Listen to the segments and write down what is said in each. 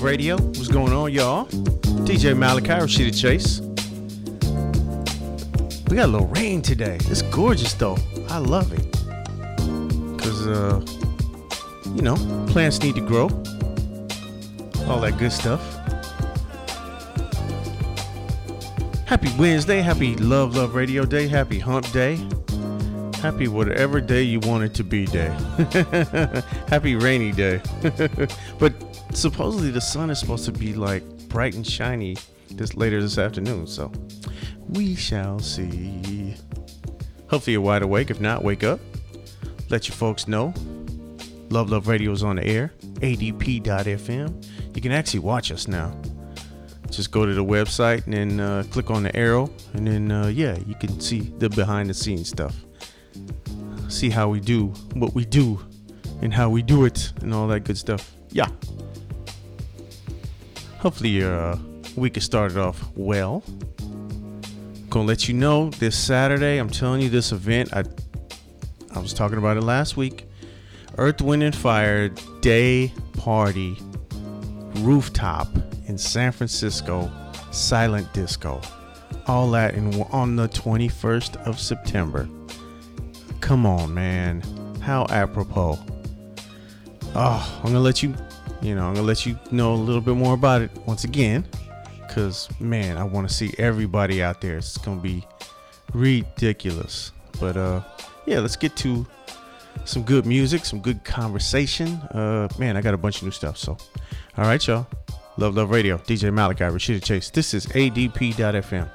Radio. What's going on, y'all? DJ Malachi, Rashida Chase. We got a little rain today. It's gorgeous, though. I love it. Because, uh, you know, plants need to grow. All that good stuff. Happy Wednesday. Happy Luv Luv Radio Day. Happy Hump Day. Happy whatever day you want it to be day. Happy rainy day. but supposedly the sun is supposed to be like bright and shiny this later this afternoon. So we shall see. Hopefully you're wide awake. If not, wake up. Let your folks know. Luv Luv Radio is on the air. ADP.FM. You can actually watch us now. Just go to the website and then uh, click on the arrow, and then uh, yeah, you can see the behind the scenes stuff. See how we do what we do, and how we do it, and all that good stuff. Yeah hopefully your uh, week has started off well. Gonna let you know this Saturday. I'm telling you this event. I I was talking about it last week. Earth, Wind, and Fire Day Party Rooftop in San Francisco, Silent Disco. All that in, on the 21st of September. Come on, man. How apropos. Oh, I'm gonna let you you know, I'm gonna let you know a little bit more about it once again, cause man, I want to see everybody out there. It's gonna be ridiculous. But uh, yeah, let's get to some good music, some good conversation. Uh, man, I got a bunch of new stuff. So, all right, y'all. Luv Luv Radio, DJ Malachi, Rashida Chase. This is ADP.FM.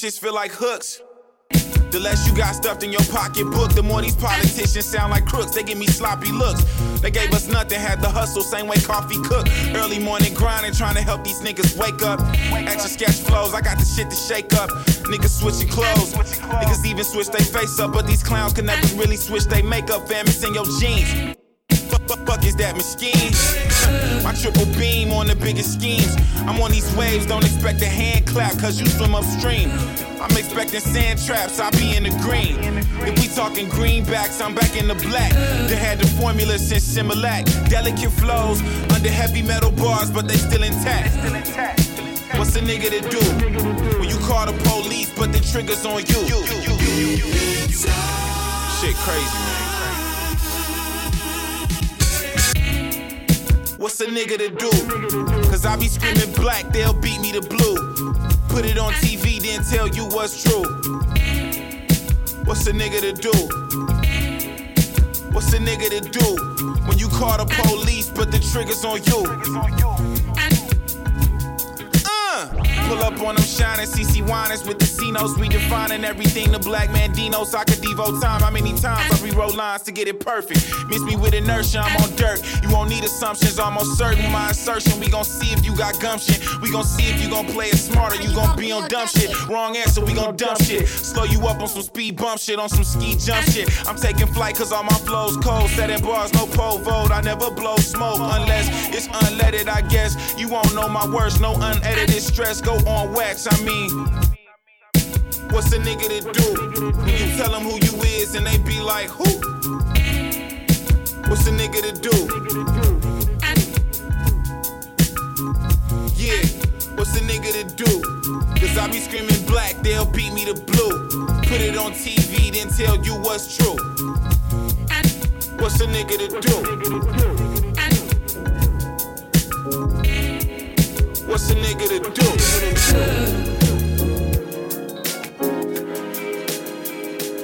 shits feel like hooks. The less you got stuffed in your pocketbook, the more these politicians sound like crooks. They give me sloppy looks. They gave us nothing, had the hustle, same way coffee cook. Early morning grinding, trying to help these niggas wake up. Extra sketch flows, I got the shit to shake up. Niggas switching clothes. Niggas even switch their face up, but these clowns can never really switch their makeup, fam. It's in your jeans. Fuck, fuck is that machine? My triple beam on the biggest schemes. I'm on these waves, don't expect a hand clap, cause you swim upstream. I'm expecting sand traps, I be in the green. If we talking greenbacks, I'm back in the black. They had the formula since Similac. Delicate flows under heavy metal bars, but they still intact. What's a nigga to do when you call the police, but the trigger's on you? Shit crazy, man. What's a nigga to do? Cause I be screaming black, they'll beat me to blue. Put it on TV, then tell you what's true. What's a nigga to do? What's a nigga to do when you call the police, but the trigger's on you? Uh, Pull up on them shining CC whiners with the C-notes redefining everything the black man Dinos. I could devote time. How many times I rewrote lines to get it perfect? Miss me with inertia, I'm on dirt. You won't need assumptions, almost certain. My assertion, we gon' see if you got gumption. We gon' see if you gon' play it smarter. You gon' be on dumb shit. Wrong answer, we gon' dump shit. Slow you up on some speed bump shit, on some ski jump shit. I'm taking flight cause all my flows cold. Setting bars, no pole vote. I never blow smoke unless it's unleaded, I guess. You won't know my words, no unedited stress. Go on wax, I mean. What's a nigga to do? When you tell them who you is and they be like, who? What's a nigga to do? Yeah, what's a nigga to do? Cause I be screaming black, they'll beat me to blue. Put it on TV, then tell you what's true. What's a nigga to do? What's a nigga to do?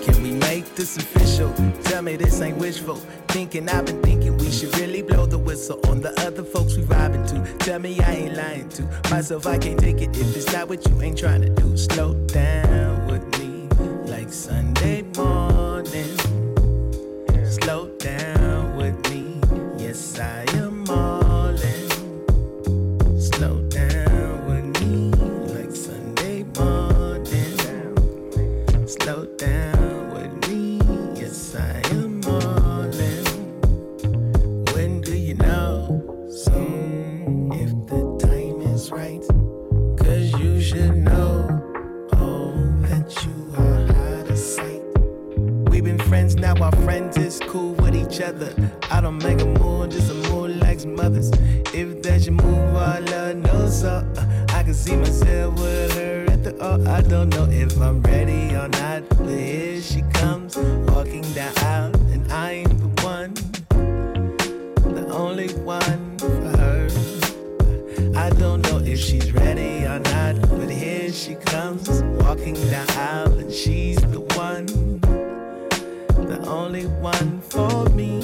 Can we make this official? Tell me this ain't wishful thinking. I've been thinking we should really blow the whistle on the other folks we vibing to. Tell me I ain't lying to myself. I can't take it if it's not what you ain't trying to do. Slow down with me like Sunday morning. Slow down with me. Yes, I now, our friends is cool with each other. I don't make a move, just a move like mothers. If that's your move, I love no so. I can see myself with her at the oh, I don't know if I'm ready or not. But here she comes, walking down aisle, and I'm the one, the only one for her. I don't know if she's ready or not, but here she comes, walking down aisle, and she's the one, only one for me.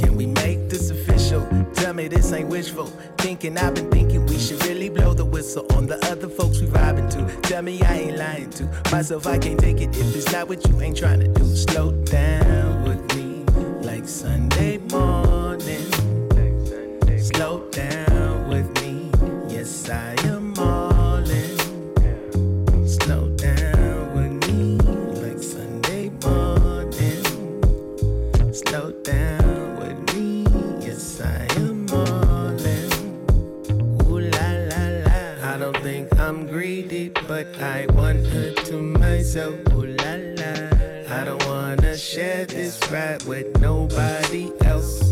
Can we make this official? Tell me this ain't wishful thinking. I've been thinking we should really blow the whistle on the other folks we vibing to. Tell me I ain't lying to myself. I can't take it if it's not what you ain't trying to do. Slow down with me like Sunday morning. Slow down with me. Yes, I but I want her to myself. Ooh la la. I don't wanna share this ride with nobody else.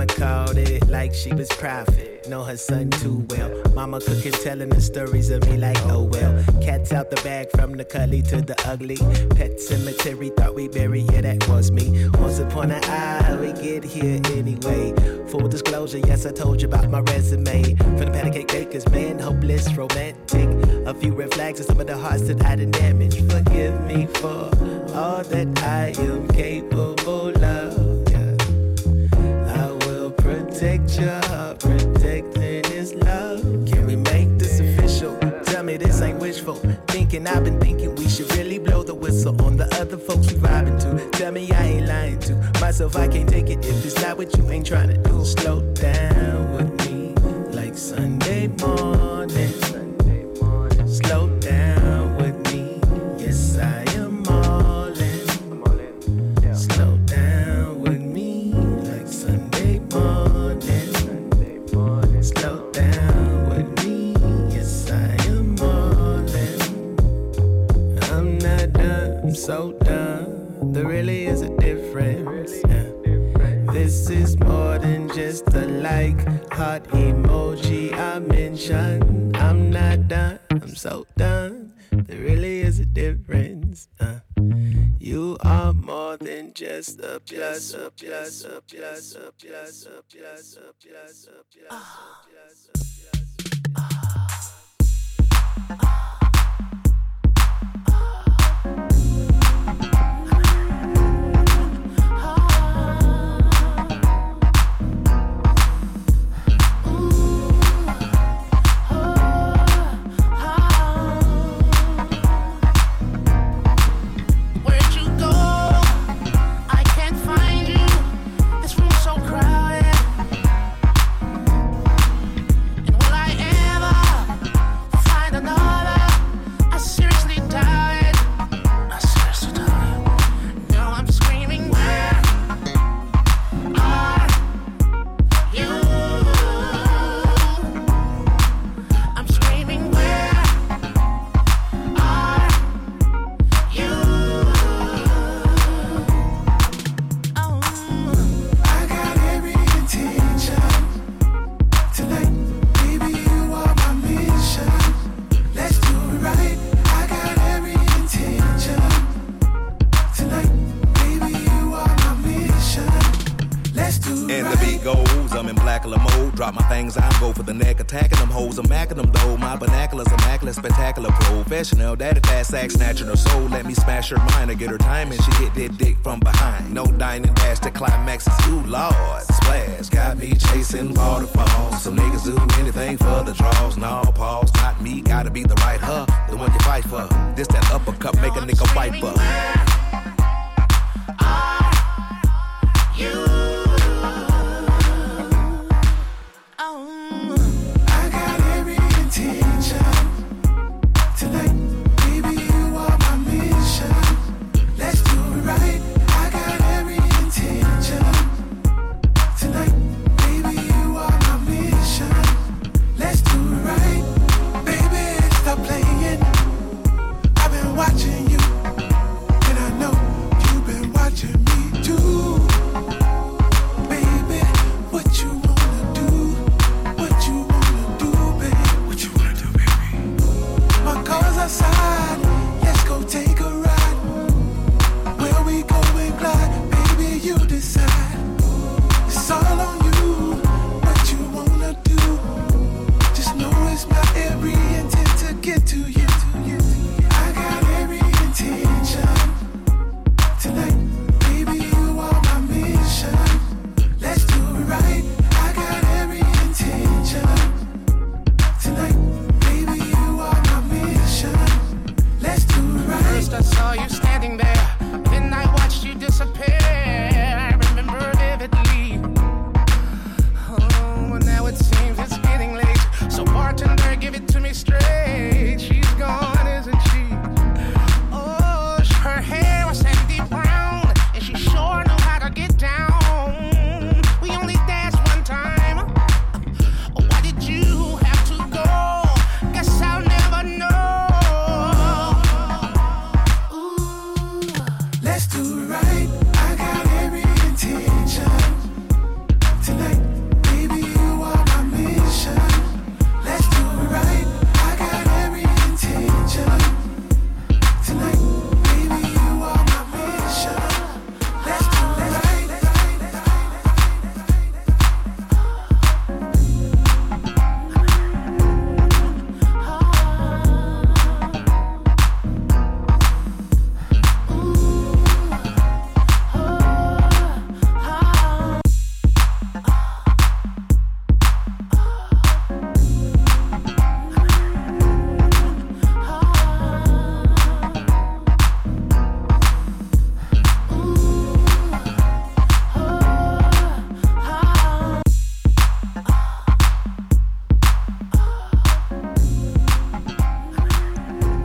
Mama called it like she was prophet. Know her son too well. Mama cooking, telling the stories of me like, oh well. Cats out the bag from the cully to the ugly. Pet cemetery, thought we buried, yeah, that was me. Once upon a eye, we get here anyway. Full disclosure, yes, I told you about my resume. From the pancake bakers, man, hopeless, romantic. A few red flags and some of the hearts that I done damaged. Forgive me for all that I am capable your heart, protecting his love. Can we make this official? Tell me this ain't wishful thinking. I've been thinking we should really blow the whistle on the other folks we vibing to. Tell me I ain't lying to myself. I can't take it if it's not what you ain't trying to do. Slow down with me like Sunday morning. So done. There really is a difference. yeah. This is more than just a like, heart emoji I mentioned. I'm not done, I'm so done. There really is a difference. uh. You are more than just a plus, a plus, a plus, a plus, a plus, a plus, a plus, a plus, a plus. Professional. Daddy fast act, snatching her soul. Let me smash her mind or get her time, and she hit that dick from behind. No dining dash, the climax is you, Lord. Splash, got me chasing waterfalls. Some niggas do anything for the draws. No pause, not me, gotta be the right her, the one you fight for. This that uppercut, make a nigga wipe up.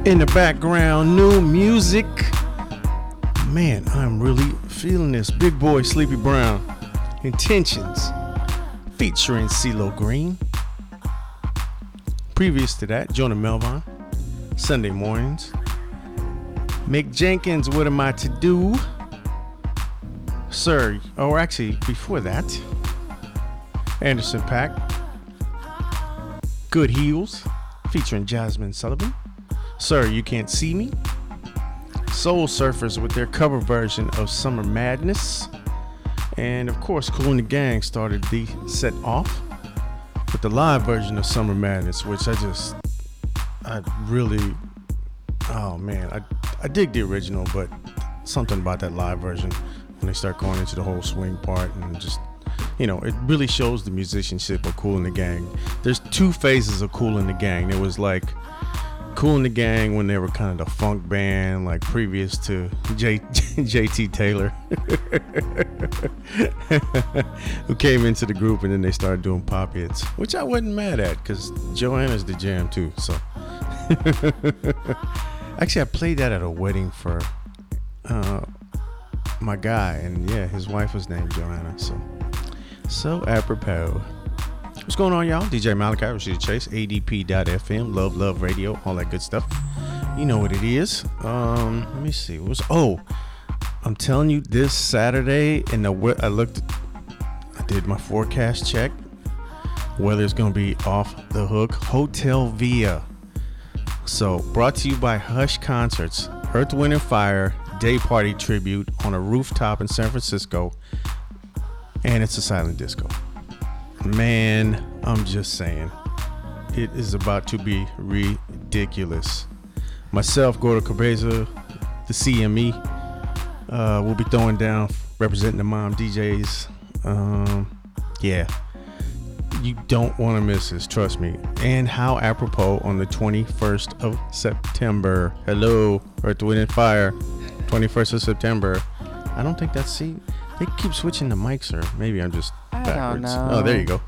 In the background, new music. Man, I'm really feeling this. Big Boi Sleepy Brown. Intentions. Featuring CeeLo Green. Previous to that, Jonah Melvin. Sunday mornings. Mick Jenkins, what am I to do? Sir, or actually, before that, Anderson .Paak. Good Heels, featuring Jazmine Sullivan. Sir, You Can't See Me. Soul Surfers with their cover version of Summer Madness. And of course, Kool and the Gang started the set off with the live version of Summer Madness, which I just, I really, oh man, I, I dig the original, but something about that live version when they start going into the whole swing part and just, you know, it really shows the musicianship of Kool and the Gang. There's two phases of Kool and the Gang. There was like Kool and the Gang when they were kind of the funk band, like previous to J- JT Taylor, who came into the group and then they started doing pop hits, which I wasn't mad at because Joanna's the jam too. So, actually, I played that at a wedding for uh, my guy, and yeah, his wife was named Joanna. So, so apropos. What's going on, y'all? DJ Malachi, Rashida Chase, ADP.FM, Luv, Luv Radio, all that good stuff. You know what it is. Um, let me see. What was oh, I'm telling you, this Saturday, and the I looked, I did my forecast check. Weather's gonna be off the hook. Hotel Via. So brought to you by Hush Concerts, Earth, Wind and Fire Day Party Tribute on a rooftop in San Francisco, and it's a silent disco. Man, I'm just saying, it is about to be ridiculous. Myself, Gordo Cabeza, the CME, uh, will be throwing down, representing the mom DJs. Um, yeah, you don't want to miss this, trust me. And how apropos on the 21st of September. Hello, Earth, Wind, and Fire. 21st of September. I don't think that's see. They keep switching the mics, or maybe I'm just backwards. Oh, there you go.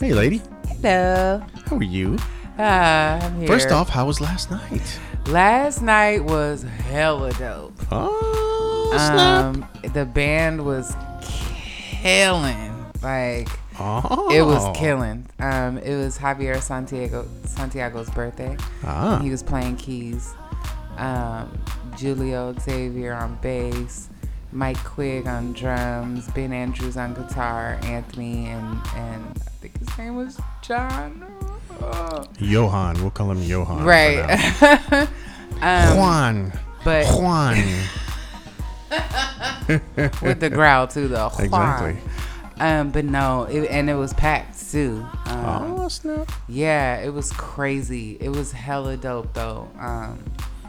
Hey, lady. Hello. How are you? Ah, I'm here. First off, how was last night? last night was hella dope. Oh, snap. Um, the band was killing. Like oh. it was killing. Um, it was Javier Santiago Santiago's birthday. Ah. He was playing keys. Um, Julio Xavier on bass, Mike Quigg on drums, Ben Andrews on guitar, Anthony and and I think his name was John. Oh. Johan. We'll call him Johan. Right. um, Juan. but Juan. with the growl too, though. exactly. Um, but no, it, and it was packed too. Um, Oh, snap. Yeah, it was crazy. It was hella dope though. Um,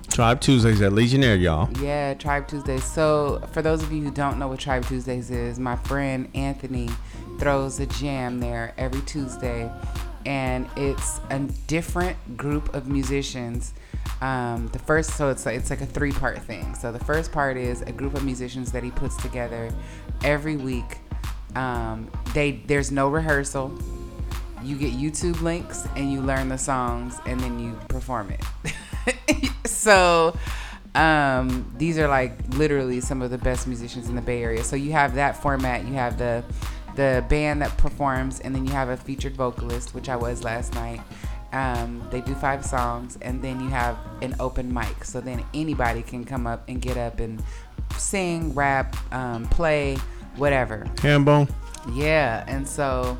Tribe Tuesdays at Legionnaire, y'all. yeah, Tribe Tuesdays. So for those of you who don't know what Tribe Tuesdays is, my friend Anthony throws a jam there every Tuesday, and it's a different group of musicians. Um, the first, so it's like, it's like a three part thing. So the first part is a group of musicians that he puts together every week. Um, they there's no rehearsal. You get YouTube links and you learn the songs and then you perform it. so um, these are like literally some of the best musicians in the Bay Area. So you have that format. You have the the band that performs, and then you have a featured vocalist, which I was last night. Um, they do five songs, and then you have an open mic. So then anybody can come up and get up and sing, rap, um, play, whatever. Hambone. Yeah, and so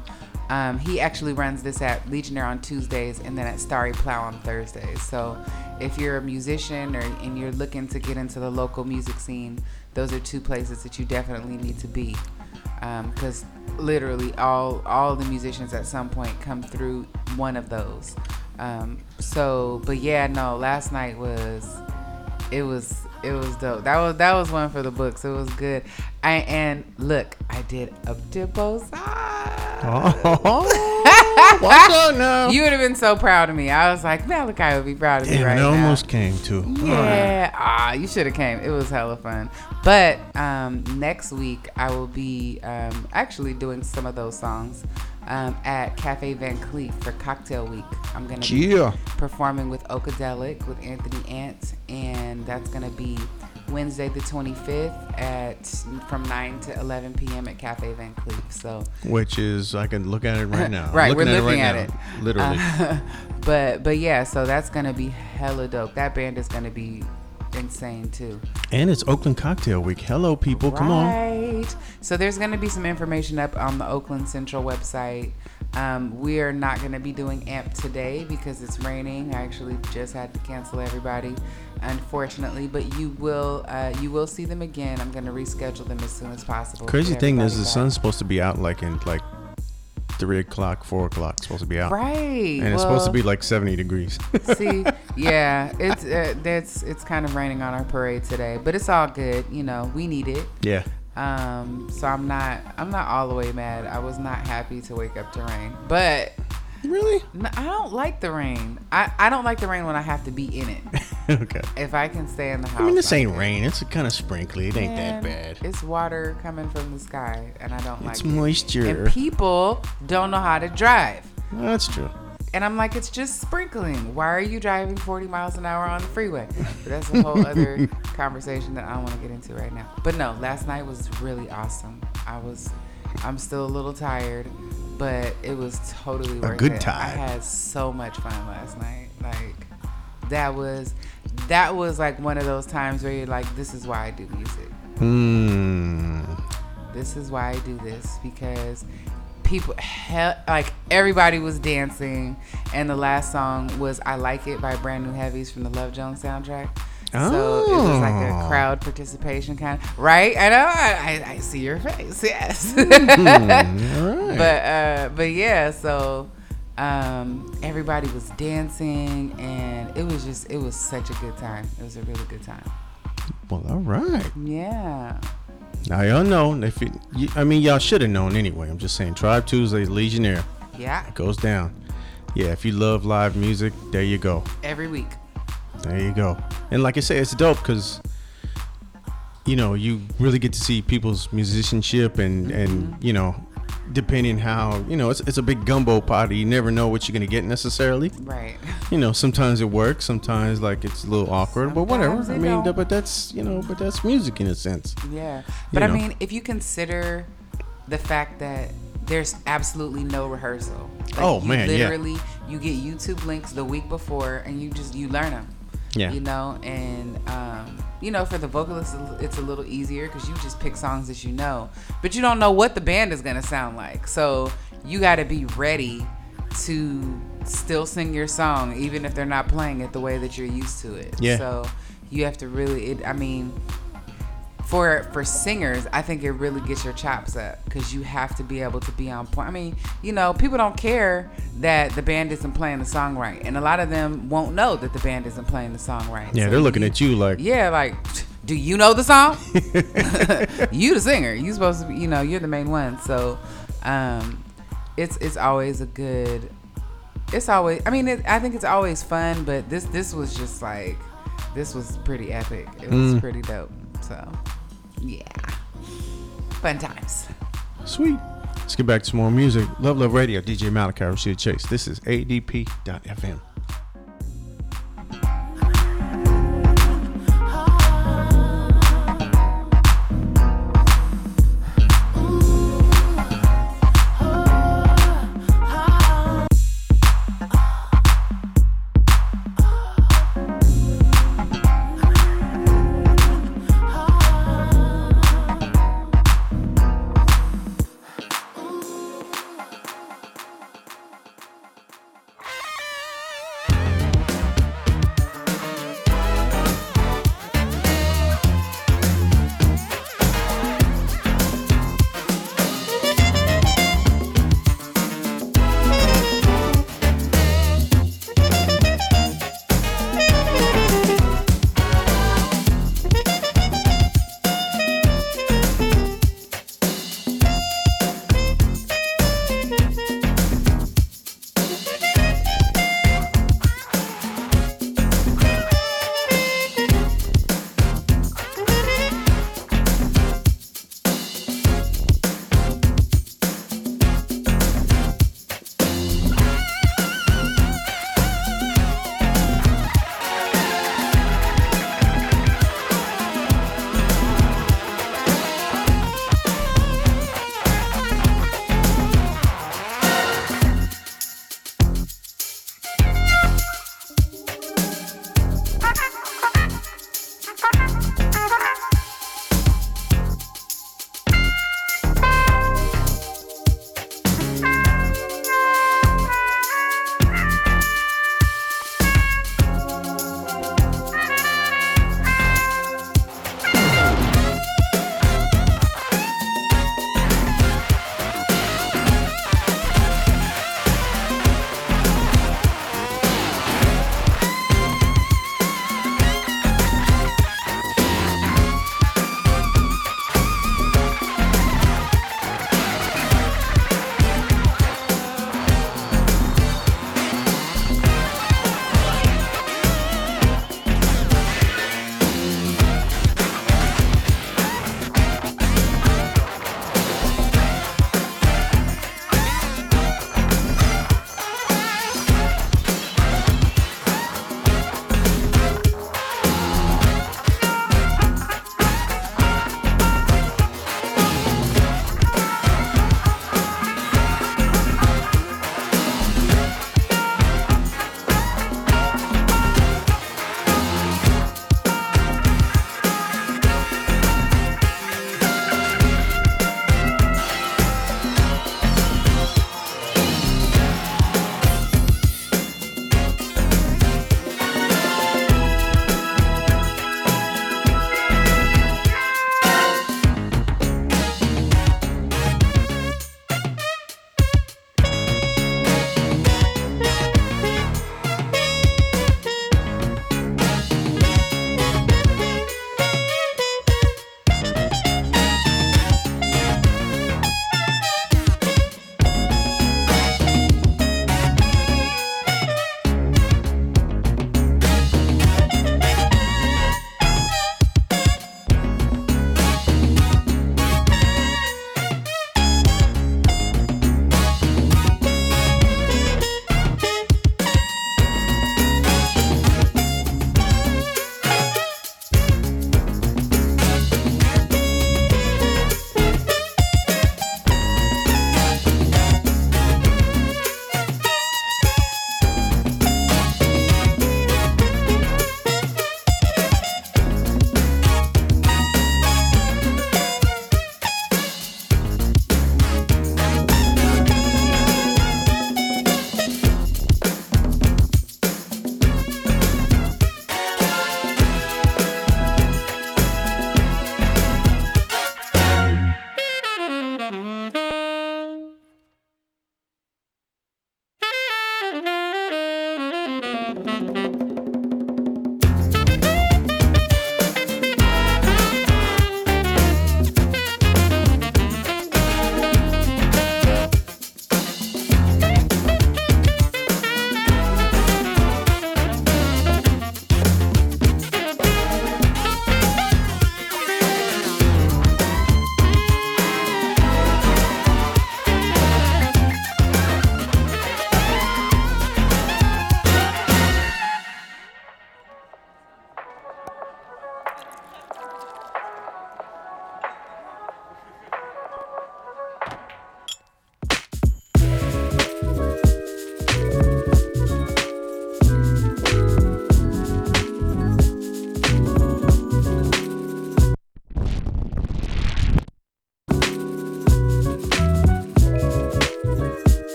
um, he actually runs this at Legionnaire on Tuesdays and then at Starry Plough on Thursdays. So if you're a musician or and you're looking to get into the local music scene, those are two places that you definitely need to be. Because literally all all the musicians at some point come through one of those. Um, so, but yeah, no, last night was it was it was dope. That was that was one for the books. It was good. I and look, I did up to both sides. Oh. Watch out now. You would have been so proud of me. I was like, Malachi would be proud of me Damn, right it now. almost came too. Yeah. Ah, you should have came. It was hella fun. But um, next week I will be um, actually doing some of those songs um, at Cafe Van Kleef for Cocktail Week. I'm gonna be performing with Okadelic with Anthony Ant, and that's gonna be Wednesday the 25th at from 9 to 11 p.m. at Cafe Van Kleef. So Which is I can look at it right now. Right, we're looking looking at at it. it. Right now. Literally. Uh, but but yeah, so that's gonna be hella dope. That band is gonna be insane too. and it's Oakland Cocktail Week. Hello, people. Come on. Right. So there's going to be some information up on the Oakland Central website. Um, we are not going to be doing AMP today because it's raining. I actually just had to cancel everybody, unfortunately. But you will uh, you will see them again. I'm going to reschedule them as soon as possible. Crazy thing is, the back. sun's supposed to be out like in like three o'clock, four o'clock. It's supposed to be out, right. and it's supposed to be like seventy degrees. See, yeah, it's uh, that's it's kind of raining on our parade today, but it's all good. You know, we need it. yeah. Um, so I'm not I'm not all the way mad. I was not happy to wake up to rain, but Really? I don't like the rain. I, I don't like the rain when I have to be in it. okay. If I can stay in the house. I mean, this ain't rain. It's kind of sprinkly. It ain't that bad. It's water coming from the sky, and I don't It's like it. It's moisture. And people don't know how to drive. That's true. And I'm like, it's just sprinkling. Why are you driving 40 miles an hour on the freeway? But that's a whole other conversation that I don't want to get into right now. But no, last night was really awesome. I was, I'm still a little tired, but it was totally worth good it. time. I had so much fun last night. Like, that was, that was like one of those times where you're like, this is why I do music Hmm. this is why I do this because people he- like everybody was dancing and the last song was I Like It by Brand New Heavies from the Love Jones soundtrack. So it was like a Oh. crowd participation kind of right. I know. I, I, I see your face. Yes. All right. but uh, but yeah. So um, everybody was dancing and it was just it was such a good time. It was a really good time. well, all right. Yeah. Now y'all know if it, you, I mean y'all should have known anyway. I'm just saying. Tribe Tuesday, Legionnaire Yeah. It goes down. Yeah, if you love live music, there you go. Every week. There you go. And like I say, it's dope because you know you really get to see people's musicianship and and you know depending how you know it's it's a big gumbo pot. You never know what you're gonna get necessarily. Right. You know, sometimes it works, sometimes like it's a little awkward, but whatever. I mean, don't. but that's you know, but that's music in a sense. Yeah. But I know. mean, if you consider the fact that there's absolutely no rehearsal. Like, Oh, you man, yeah. Literally, you get YouTube links the week before and you just, you learn them. Yeah. You know, and, um, you know, for the vocalists, it's a little easier because you just pick songs that you know, but you don't know what the band is going to sound like. So you got to be ready to still sing your song, even if they're not playing it the way that you're used to it. Yeah. So you have to really, it, I mean, for for singers, I think it really gets your chops up because you have to be able to be on point. I mean, you know, people don't care that the band isn't playing the song right, and a lot of them won't know that the band isn't playing the song right. Yeah, So they're looking at you like, Yeah, like, do you know the song? you the singer. You supposed to be. You know, you're the main one. So, um, it's it's always a good. It's always. I mean, it, I think it's always fun, but this this was just like, this was pretty epic. It was Mm. pretty dope. So, yeah, fun times. sweet. Let's get back to some more music. Luv Luv Radio, DJ Malachi, Rashida Chase. This is ADP.FM.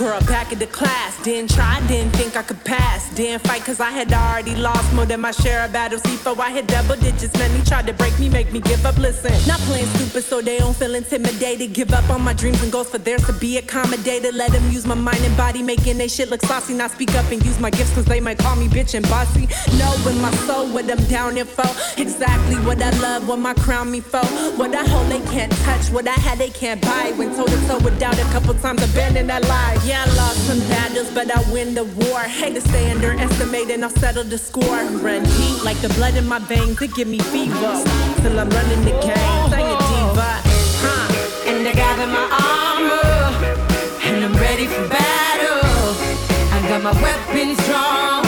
girl back in the class. Didn't try, didn't I could pass. Didn't fight cause I had already lost more than my share of battles. Before I hit double digits, man, he tried to break me, make me give up. Listen, not playing stupid so they don't feel intimidated. Give up on my dreams and goals for theirs to be accommodated. Let them use my mind and body, making they shit look saucy. Not speak up and use my gifts cause they might call me bitch and bossy. Know in my soul what I'm down here for. Exactly what I love, what my crown me for. What I hold they can't touch, what I had they can't buy. When toe to toe with doubt a couple times, abandoned that lie. Yeah, I lost some battles, but I win the war. Hate to stay underestimated, and I'll settle the score. Run deep like the blood in my veins, it give me fever. Till I'm running the game, sing a diva. Huh. And I gather my armor, and I'm ready for battle. I got my weapons strong,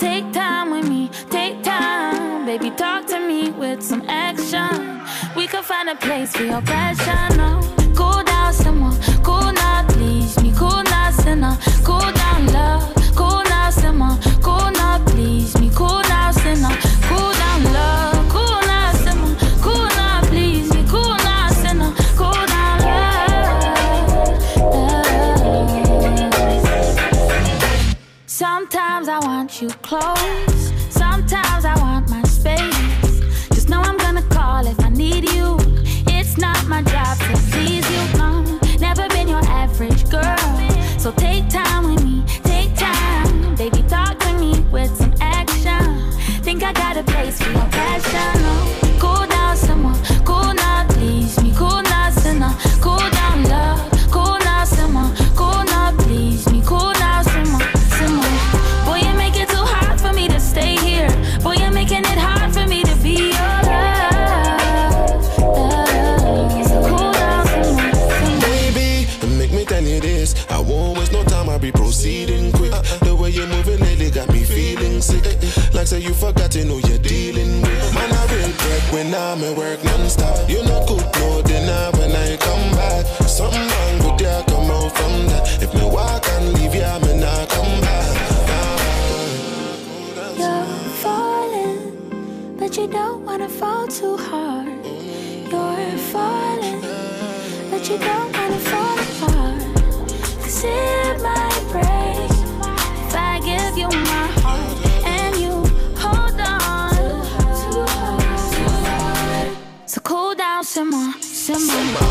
take time with me. Take time, baby. Talk to me with some action. We can find a place for your passion. No, close. say you forgotten who you're dealing with. Man, I real break when I'm at work non-stop. You know, cook no dinner when I come back. Something wrong with ya come out from that. If me walk and leave ya, me not come back. You're falling, but you don't wanna fall too hard. You're falling, but you don't wanna fall apart. Cause it might break if I give you my heart. Samba.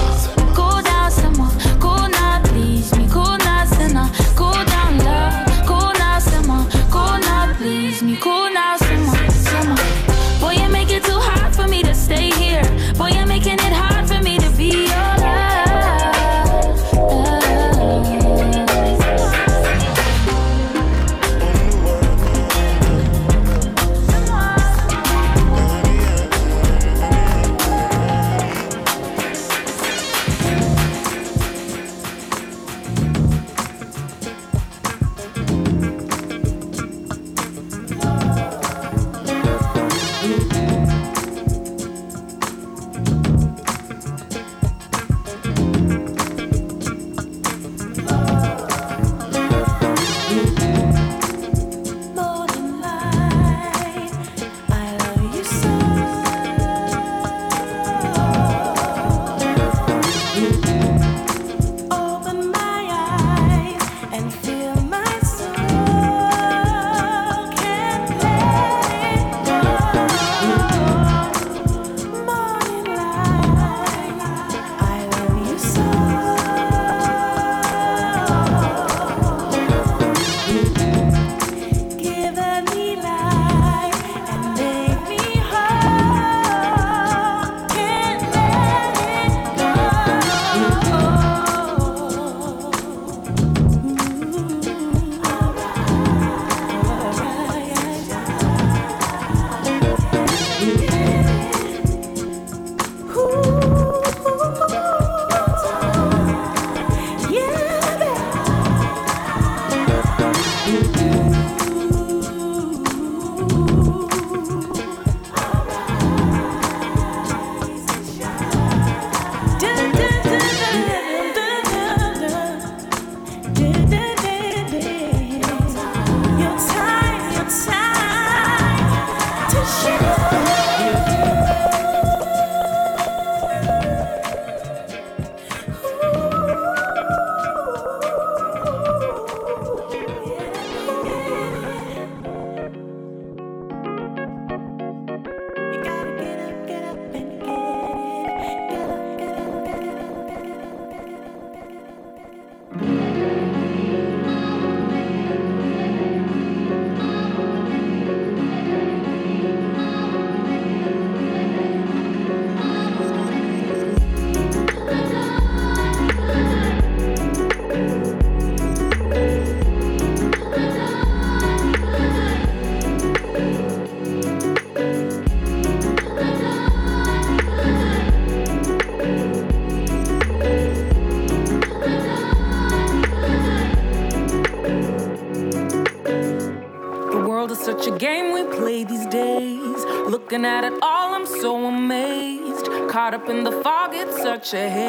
such your hit.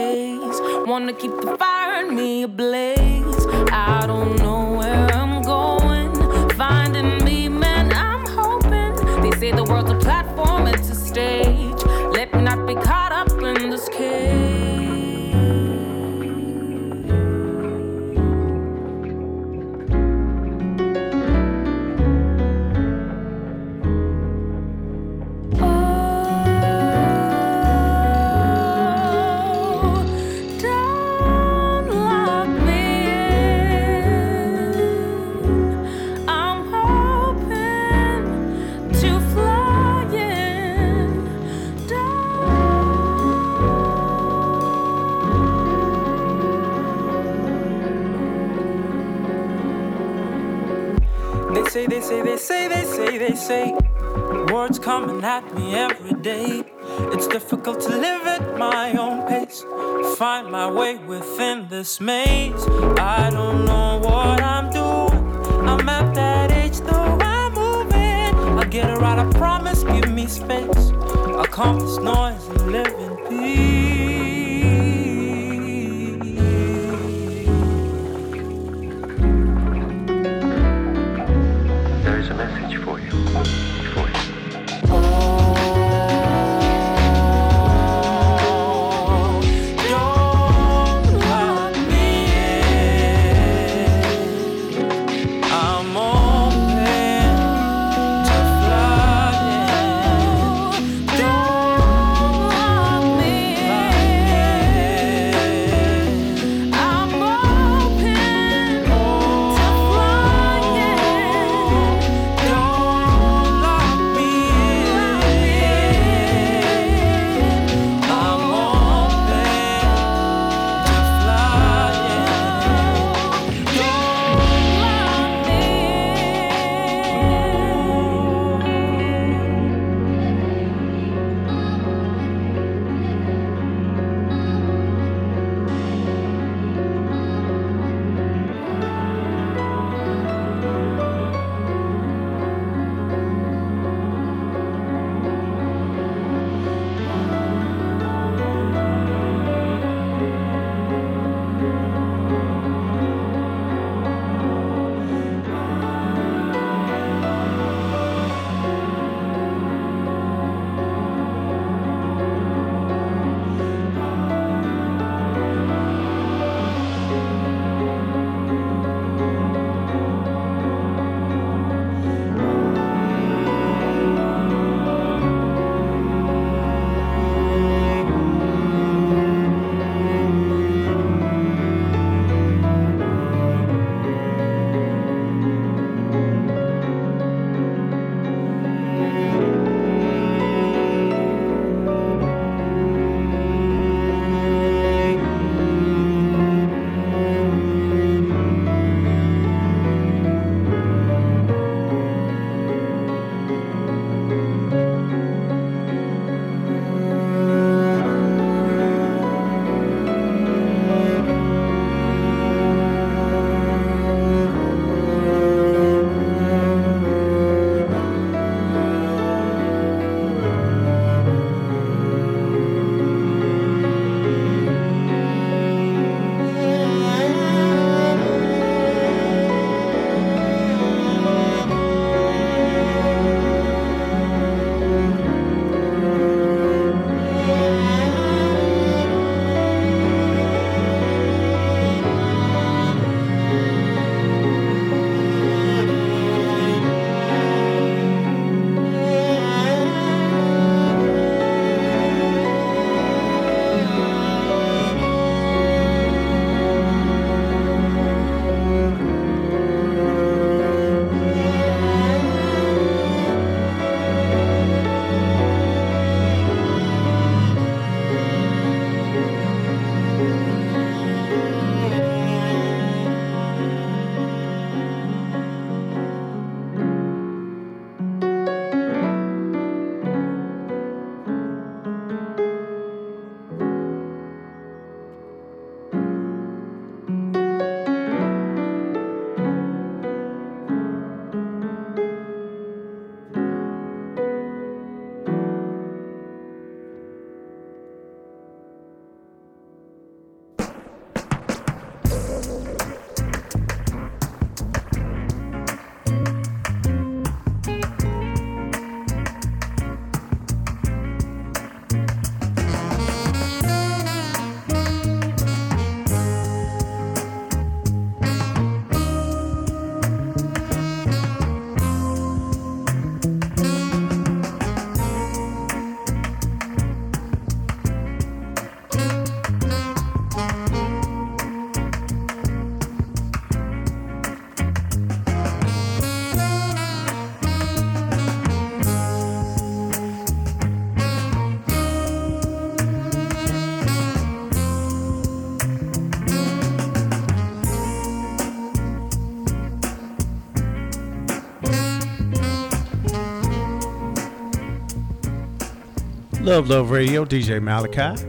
Luv Luv Radio, DJ Malachi.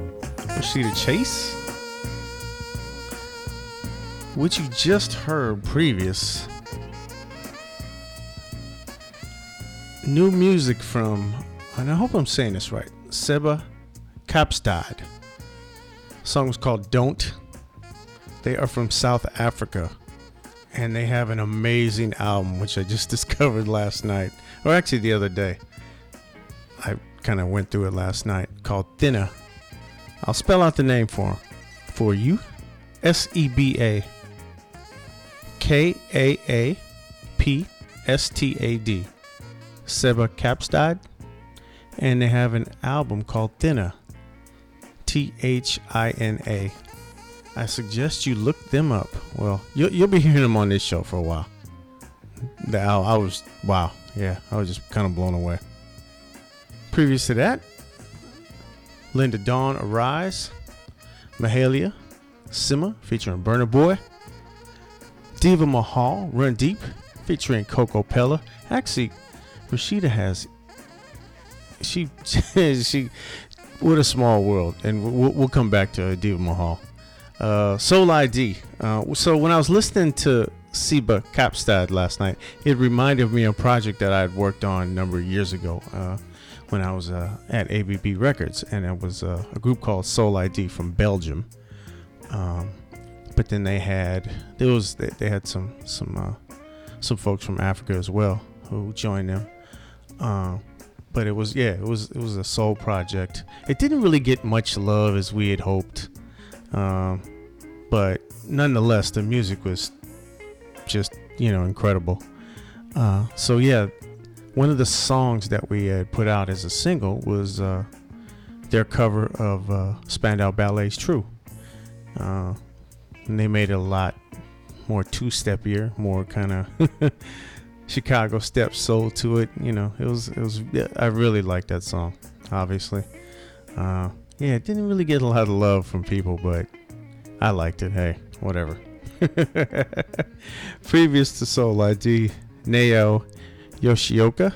Rashida Chase. What you just heard previous new music from, and I hope I'm saying this right, Seba Kaapstad. song was called Don't. They are from South Africa. And they have an amazing album, which I just discovered last night, or actually the other day. I kind of went through it last night, called Thina. I'll spell out the name for for you. S E B A K A A P S T A D. Seba Kaapstad. And they have an album called Thina. T H I N A. I suggest you look them up. Well, you'll, you'll be hearing them on this show for a while. The al- I was, wow. Yeah, I was just kind of blown away. Previous to that, Linda Dawn Arise, Mahalia, Simmer featuring Burna Boy, Deva Mahal, Run Deep featuring Coco Peila. Actually, Rashida has she she what a small world, and we'll, we'll come back to Deva Mahal. Uh, Soul ID. Uh, so when I was listening to Seba Kaapstad last night, it reminded me of a project that I had worked on a number of years ago uh, when I was uh, at ABB Records, and it was uh, a group called Soul ID from Belgium. Um, but then they had there was they, they had some some uh, some folks from Africa as well who joined them. Um, but it was yeah it was it was a soul project. It didn't really get much love as we had hoped, um, but nonetheless the music was just you know incredible. Uh, so yeah, one of the songs that we had put out as a single was uh, their cover of uh, Spandau Ballet's "True." Uh, and they made it a lot more two-steppier, more kind of Chicago step soul to it. You know, it was it was. I really liked that song. Obviously, uh, yeah, it didn't really get a lot of love from people, but I liked it. Hey, whatever. Previous to Soul ID, Nao Yoshioka,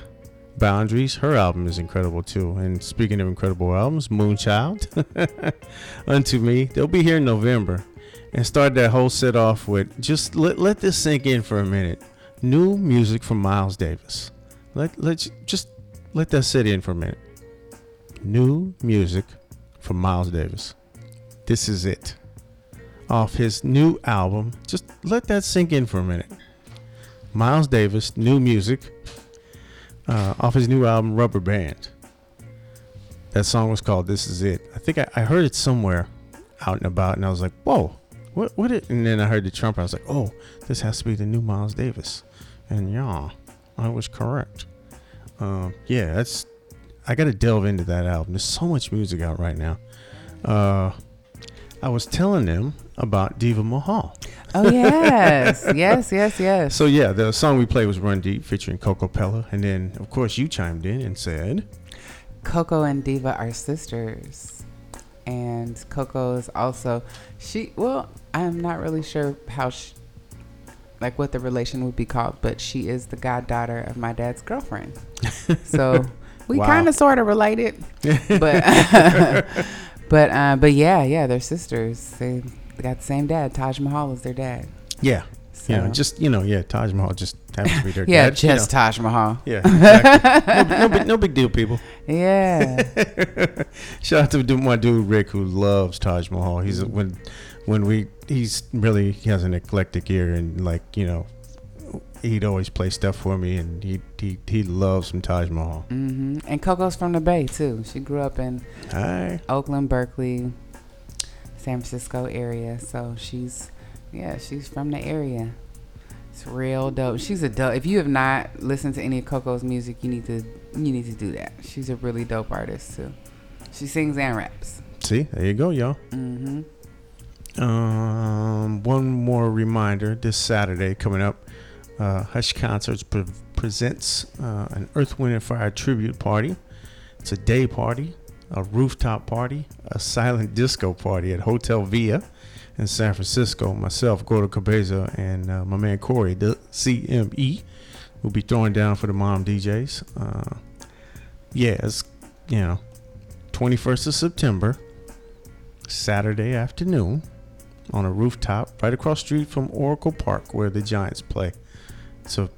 Boundaries. Her album is incredible too. And speaking of incredible albums, Moonchild, Unto Me. They'll be here in November. And start that whole set off with just let, let this sink in for a minute. New music from Miles Davis. Let let's just let that sit in for a minute. New music from Miles Davis. This is it. Off his new album. Just let that sink in for a minute. Miles Davis, new music. Uh, off his new album, Rubberband. That song was called This Is It. I think I, I heard it somewhere out and about, and I was like, whoa, what, what it? And then I heard the trumpet. I was like, oh, this has to be the new Miles Davis. And yeah, I was correct. Um, yeah, that's. I got to delve into that album. There's so much music out right now. Uh, I was telling them about Deva Mahal. Oh yes, yes, yes, yes. So yeah, the song we played was "Run Deep" featuring Coco Peila, and then of course you chimed in and said, Coco and Deva are sisters, and Coco is also she. Well, I'm not really sure how she, like what the relation would be called, but she is the goddaughter of my dad's girlfriend. So we Wow. kind of sort of related, but but uh, but yeah, yeah, they're sisters. They, got the same dad. Taj Mahal is their dad. "Yeah, you So- just you know, yeah, Taj Mahal just happens to be their Yeah, dad, you just know. Taj Mahal. Yeah, exactly. no, no, big, no big deal, people. Yeah. Shout out to my dude Rick who loves Taj Mahal. He's when when we he's really he has an eclectic ear and like you know he'd always play stuff for me and he he he loves some Taj Mahal. Mm-hmm. And Coco's from the Bay too. She grew up in Hi. Oakland, Berkeley, San Francisco area. So she's, yeah, she's from the area. It's real dope. She's a dope. If you have not listened to any of Coco's music, you need to you need to do that. She's a really dope artist too. She sings and raps. See, there you go, y'all. Mm-hmm. Um, one more reminder: this Saturday coming up, uh, Hush Concerts pre- presents uh, an Earth, Wind, and Fire tribute party. It's a day party, a rooftop party, a silent disco party at Hotel Via in San Francisco. Myself, Gordo Cabeza, and uh, my man Corey, the CME, will be throwing down for the mom DJs. Uh, yeah, it's you know, 21st of September, Saturday afternoon on a rooftop right across street from Oracle Park where the Giants play. It's a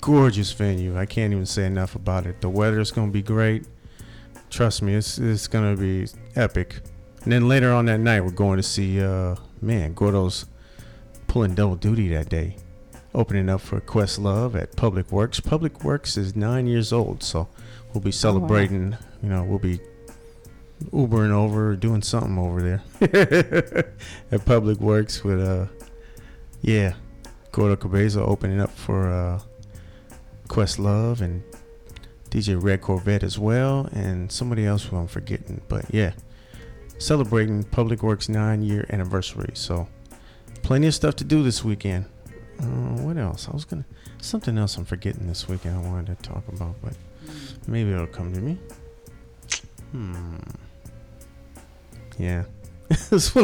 gorgeous venue. I can't even say enough about it. The weather's gonna be great. Trust me, it's it's gonna be epic. And then later on that night, we're going to see uh man Gordo's pulling double duty that day, opening up for Questlove at Public Works. Public Works is nine years old, so we'll be celebrating. You know, we'll be Ubering over, doing something over there at Public Works with uh yeah Gordo Cabeza opening up for uh Questlove and DJ Red Corvette as well, and somebody else who I'm forgetting. But yeah, celebrating Public Works nine year anniversary. So plenty of stuff to do this weekend. Uh, what else? I was gonna something else I'm forgetting this weekend. I wanted to talk about, but maybe it'll come to me. Hmm. Yeah. this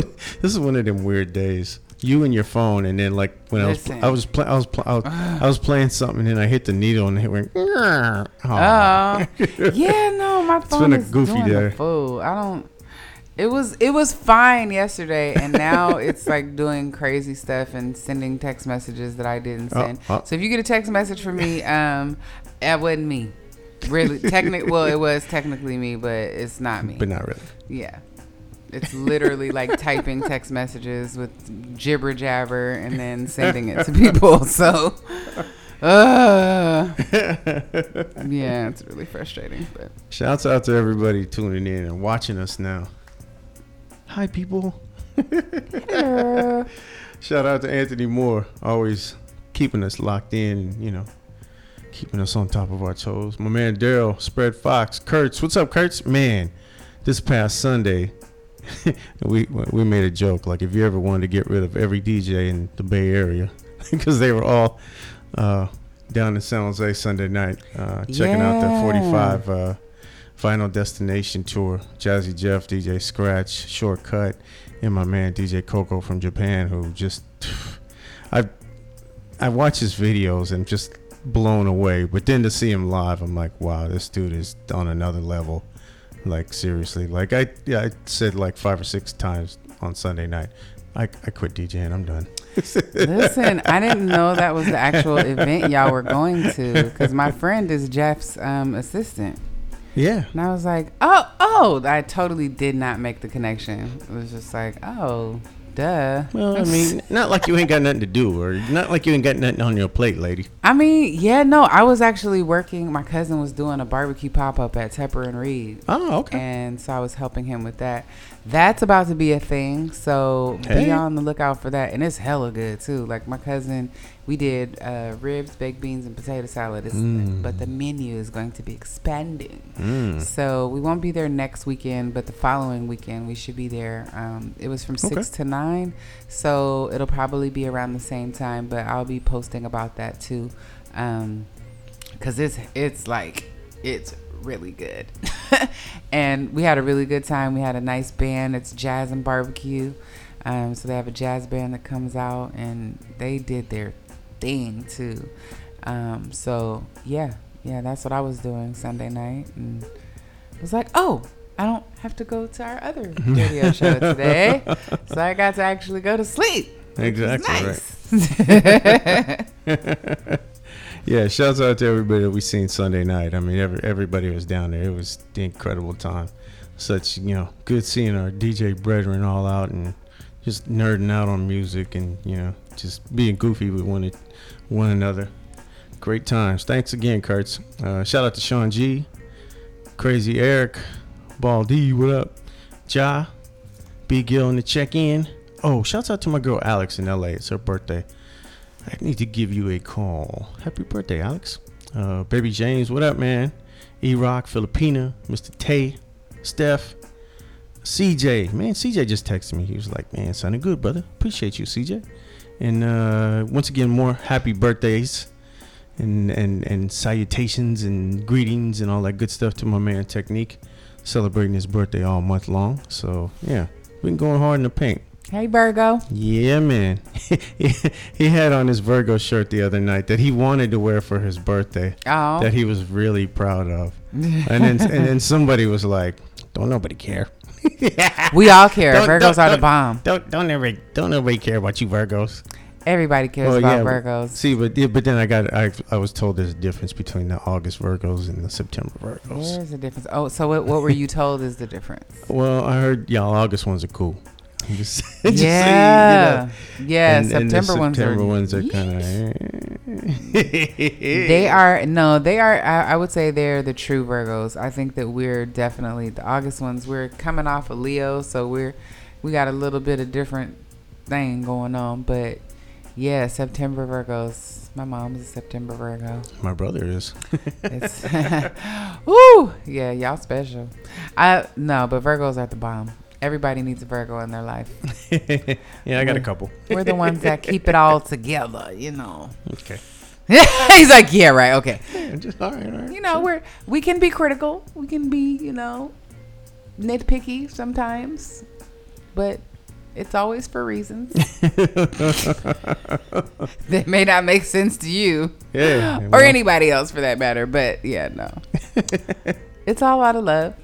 is one of them weird days. You and your phone, and then like when Listen. I was, pl- I was, pl- I was, pl- I was, I was playing something, and I hit the needle, and it went. Oh, yeah, no, my phone it's been a is goofy doing day. fool. I don't. It was it was fine yesterday, and now it's like doing crazy stuff and sending text messages that I didn't Oh, send. oh. So if you get a text message from me, um, it wasn't me. Really, technic. Well, it was technically me, but it's not me. but not really. Yeah. It's literally like typing text messages with jibber jabber and then sending it to people. So, uh, yeah, it's really frustrating. But Shouts out to everybody tuning in and watching us now. Hi, people. Shout out to Anthony Moore, always keeping us locked in, you know, keeping us on top of our toes. My man Daryl, Spread Fox, Kurtz. What's up, Kurtz? Man, this past Sunday, we we made a joke like if you ever wanted to get rid of every DJ in the Bay Area, because they were all uh, down in San Jose Sunday night, uh, checking out the 45 uh, Final Destination tour. Jazzy Jeff, DJ Scratch, Shortkut, and my man DJ Koco from Japan, who just I I watch his videos and just blown away. But then to see him live, I'm like, wow, this dude is on another level. Like seriously, like I yeah I said like five or six times on Sunday night, I I quit DJing. I'm done. listen, I didn't know that was the actual event y'all were going to because my friend is Jeff's um, assistant. Yeah. And I was like, oh, oh, I totally did not make the connection. It was just like, oh, duh. Well, I mean, not like you ain't got nothing to do, or not like you ain't got nothing on your plate, lady. I mean, yeah, no, I was actually working. My cousin was doing a barbecue pop up at Tupper and Reed. Oh, okay. And so I was helping him with that. That's about to be a thing. So Hey. be on the lookout for that. And it's hella good too. Like my cousin, we did uh, ribs, baked beans, and potato salad. Mm. But the menu is going to be expanding. Mm. So we won't be there next weekend, but the following weekend we should be there. Um, it was from Okay. six to nine, so it'll probably be around the same time. But I'll be posting about that too, um, cause it's it's like it's really good, and we had a really good time. We had a nice band. It's jazz and barbecue. Um, so they have a jazz band that comes out, and they did their thing too. Um, so yeah, yeah, that's what I was doing Sunday night, and I was like, oh, I don't have to go to our other radio show today, so I got to actually go to sleep. Exactly nice. Yeah, shouts out to everybody that we seen Sunday night. I mean, every, everybody was down there. It was the incredible time. Such you know, good seeing our DJ brethren all out and just nerding out on music and you know, just being goofy with one one another. Great times. Thanks again, Kurtz. Uh, shout out to Sean G, Crazy Eric, Ball D. What up, Ja, Big Gill in the check in. Oh, shouts out to my girl Alex in LA. It's her birthday. I need to give you a call. Happy birthday, Alex. Uh, Baby James, what up, man? E Rock, Filipina, Mr. Tay, Steph, CJ. Man, CJ just texted me. He was like, man, sounding good, brother. Appreciate you, CJ. And uh, once again, more happy birthdays and, and, and salutations and greetings and all that good stuff to my man Technique. Celebrating his birthday all month long. So, yeah, been going hard in the paint. Hey Virgo. Yeah, man. he had on his Virgo shirt the other night that he wanted to wear for his birthday. Oh. That he was really proud of. and then and then somebody was like, "Don't nobody care." We all care. Don't- Virgos don't- are the bomb. Don't don't ever don't nobody care about you Virgos. Everybody cares Well, about yeah, Virgos. See, but yeah, but then I got I I was told there's a difference between the August Virgos and the September Virgos. There's a difference. Oh, so what, what were you told is the difference? Well, I heard y'all August ones are cool. Just, saying, you Yeah. know. Yeah, And- and the September ones are- ones are kind of. Eh. they are no, they are. I, I would say they're the true Virgos. I think that we're definitely the August ones. We're coming off of Leo, so we're we got a little bit of different thing going on. But yeah, September Virgos. My mom's a September Virgo. My brother is. It's woo, yeah, y'all special. I no, but Virgos are the bomb. Everybody needs a Virgo in their life. yeah, I got a couple. We're the ones that keep it all together, you know. Okay. He's like, yeah, right, okay. Yeah, just all right, all right. You know, we're we can be critical. We can be, you know, nitpicky sometimes, but it's always for reasons that may not make sense to you, Yeah, or anybody else for that matter. But yeah, no, it's all out of love.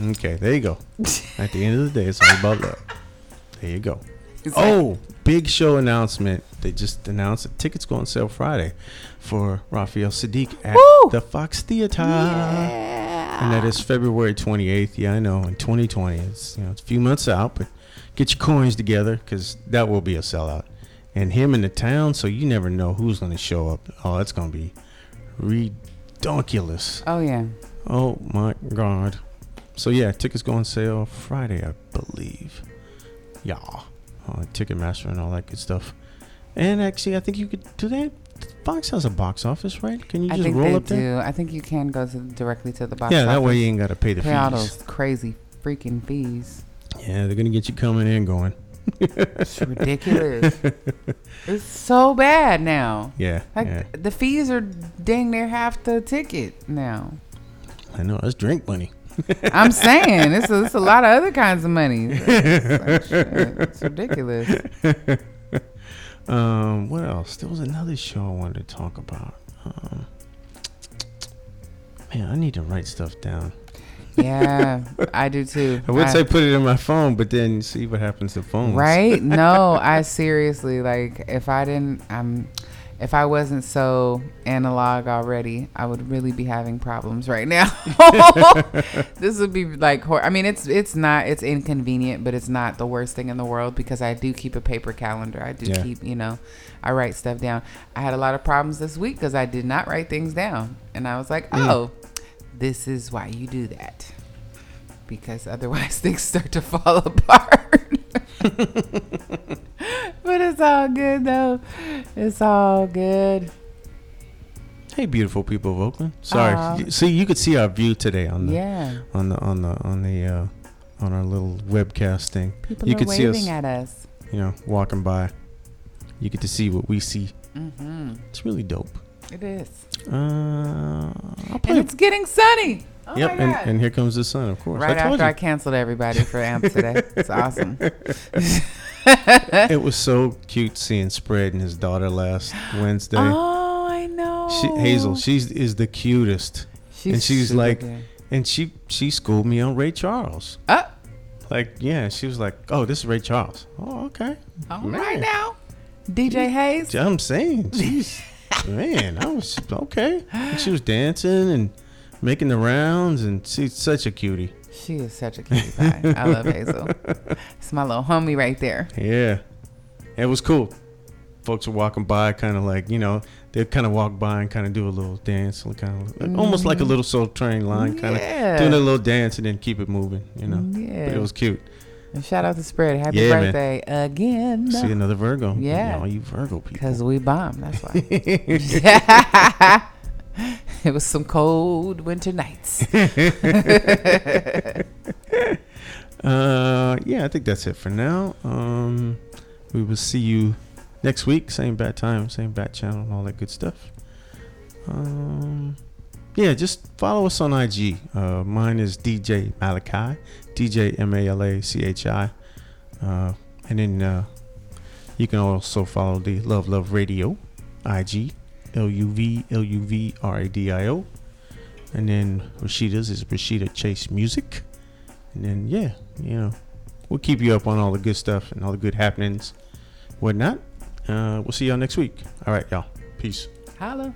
Okay, there you go. At the end of the day, it's all about love. There you go. Oh, big show announcement. They just announced that tickets go on sale Friday for Raphael Saadiq at Woo! the Fox Theater. And that is February 28th. Yeah, I know. In 2020, it's you know it's a few months out, but get your coins together because that will be a sellout. And him in the town, so you never know who's going to show up. Oh, it's going to be ridiculous. Oh yeah, Oh my god. So yeah, tickets go on sale Friday, I believe. Yeah. Uh, Ticketmaster and all that good stuff. And actually, I think you could do that. Fox has a box office, right? Can you I just think roll they up do. there? I think you can go to directly to the box. Yeah, that way you ain't got to pay the Pay all fees. those crazy freaking fees. Yeah, they're gonna get you coming and going. It's ridiculous. it's so bad now. Yeah, Like yeah. the fees are dang near half the ticket now. I know that's drink money. I'm saying it's a, it's a lot of other kinds of money. It's, it's ridiculous. um, what else? There was another show I wanted to talk about. Um, man, I need to write stuff down. Yeah, I do too. I would I- say put it in my phone, but then see what happens to phones. Right? No, I seriously like if I didn't I'm. um if I wasn't so analog already, I would really be having problems right now. this would be like hor- I mean it's it's not it's inconvenient, but it's not the worst thing in the world because I do keep a paper calendar. I do Yeah. keep, you know, I write stuff down. I had a lot of problems this week cuz I did not write things down. And I was like, Mm. "Oh, this is why you do that." Because otherwise things start to fall apart. But it's all good though. It's all good. Hey, beautiful people of Oakland. Sorry. See, you could see our view today on the Yeah. on the on the on the uh, on our little webcast thing. People you are could see waving us, at us. you know, walking by. You get to see what we see. hmm It's really dope. It is. Uh, And it's getting sunny. Oh yep, and, and here comes the sun, of course. right I after I canceled everybody for AMP today. It's awesome. it was so cute seeing Spread and his daughter last Wednesday. Oh, I know. She, Hazel, she's is the cutest. She's and she's like, good. and she she schooled me on Ray Charles. Uh, Like, yeah, she was like, "Oh, this is Ray Charles." Oh, okay. all Man. right now. DJ Hayes. I'm saying, jeez, man, I was okay. And she was dancing and making the rounds, and she's such a cutie. She is such a cutie pie. I love Hazel. It's my little homie right there. Yeah, it was cool. Folks were walking by, kind of like you know, they'd kind of walk by and kind of do a little dance, kind of like, almost like a mm-hmm. little Soul Train line, kind of doing a little dance and then keep it moving, you know. But Yeah. it was cute. And shout out to Spread. Happy Yeah, man. birthday again. See another Virgo. Yeah. all you Virgo people. Because we bomb. That's why. it was some cold winter nights. Uh, yeah, I think that's it for now. Um, we will see you next week. Same bat time, same bat channel, and all that good stuff. Um, yeah, just follow us on IG. Uh, mine is DJ Malachi, DJ M A L A C H I. Uh, and then uh, you can also follow the Luv Luv Radio, IG, L U V L U V R A D I O. And then Rashida's is Rashida Chase Music. And then, yeah, you know, we'll keep you up on all the good stuff and all the good happenings, whatnot. Uh, we'll see y'all next week. All right, y'all. Peace. Holla.